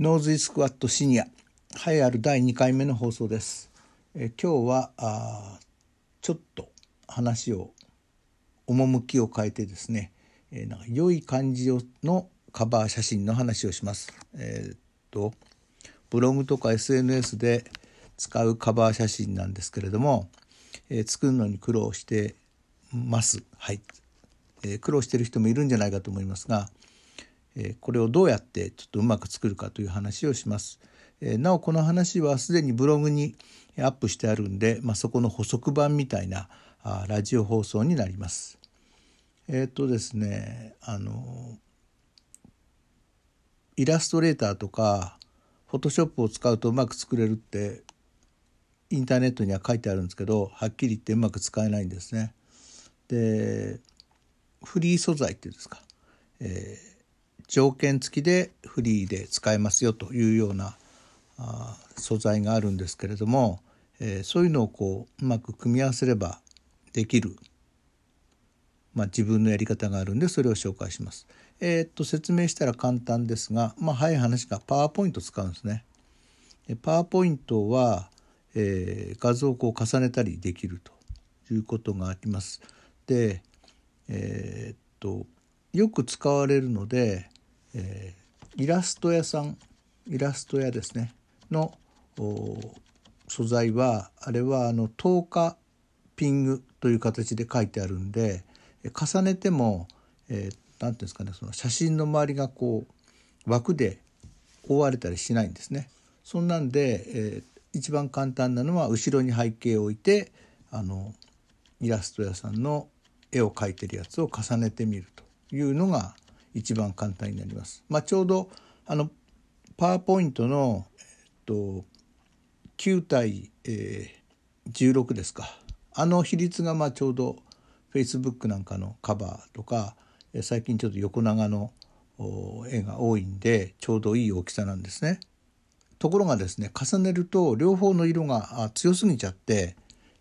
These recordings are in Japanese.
ノーズイスクワットシニア栄えある第2回目の放送です。え今日はあちょっと話を趣を変えてですね、え、なんか良い感じのカバー写真の話をします。えー、っとブログとか SNS で使うカバー写真なんですけれども、えー、作るのに苦労してます。はい、え苦労してる人もいるんじゃないかと思いますが。えこれをどうやってちょっとうまく作るかという話をします。えなおこの話はすでにブログにアップしてあるんで、まあ、そこの補足版みたいなあラジオ放送になります。えっ、とですねあのイラストレーターとかフォトショップを使うとうまく作れるってインターネットには書いてあるんですけどはっきり言ってうまく使えないんですね。でフリー素材っていうんですか、えー条件付きでフリーで使えますよというようなあ素材があるんですけれども、えー、そういうのをこううまく組み合わせればできる、まあ、自分のやり方があるんでそれを紹介します。えー、っと説明したら簡単ですが、まあ、早い話がパワーポイント使うんですね。パワーポイントは、えー、画像をこう重ねたりできるということがあります。で、えー、っとよく使われるので、えー、イラスト屋さんイラスト屋ですねの素材はあれはあの透過ピングという形で書いてあるんで重ねても何、えー、て言うんですかねその写真の周りがこう枠で覆われたりしないんですね。そんなんで、えー、一番簡単なのは後ろに背景を置いてあのイラスト屋さんの絵を描いてるやつを重ねてみるというのが一番簡単になります。まあ、ちょうどあのパワーポイントの、えっと、9対、えー、16ですかあの比率がまあちょうど Facebook なんかのカバーとか最近ちょっと横長の絵が多いんでちょうどいい大きさなんですね。ところがですね重ねると両方の色が強すぎちゃって、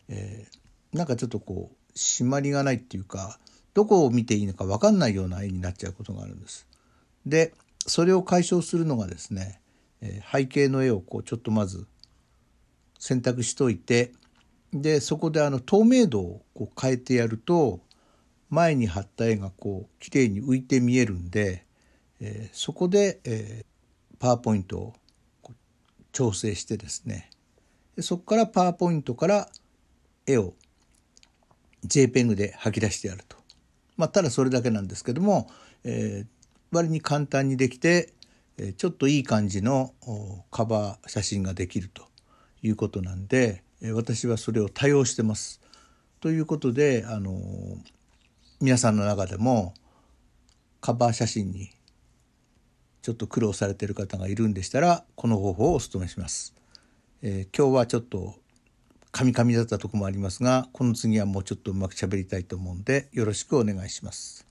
えー、なんかちょっとこう締まりがないっていうかどこを見ていいのか分かんないような絵になっちゃうことがあるんです。でそれを解消するのがですね、え背景の絵をこうちょっとまず選択しといてでそこであの透明度をこう変えてやると前に貼った絵がこう綺麗に浮いて見えるんで、えー、そこで、えー、パワーポイントを調整してですねでそこからパワーポイントから絵を JPEG で吐き出してやるとまあ、ただそれだけなんですけども、えー、割に簡単にできて、えちょっといい感じのカバー写真ができるということなんで、え私はそれを多用してます。ということで、あの皆さんの中でもカバー写真にちょっと苦労されてる方がいるんでしたらこの方法をお勧めします。えー、今日はちょっとカミカミだったとこもありますがこの次はもうちょっとうまくしゃべりたいと思うんでよろしくお願いします。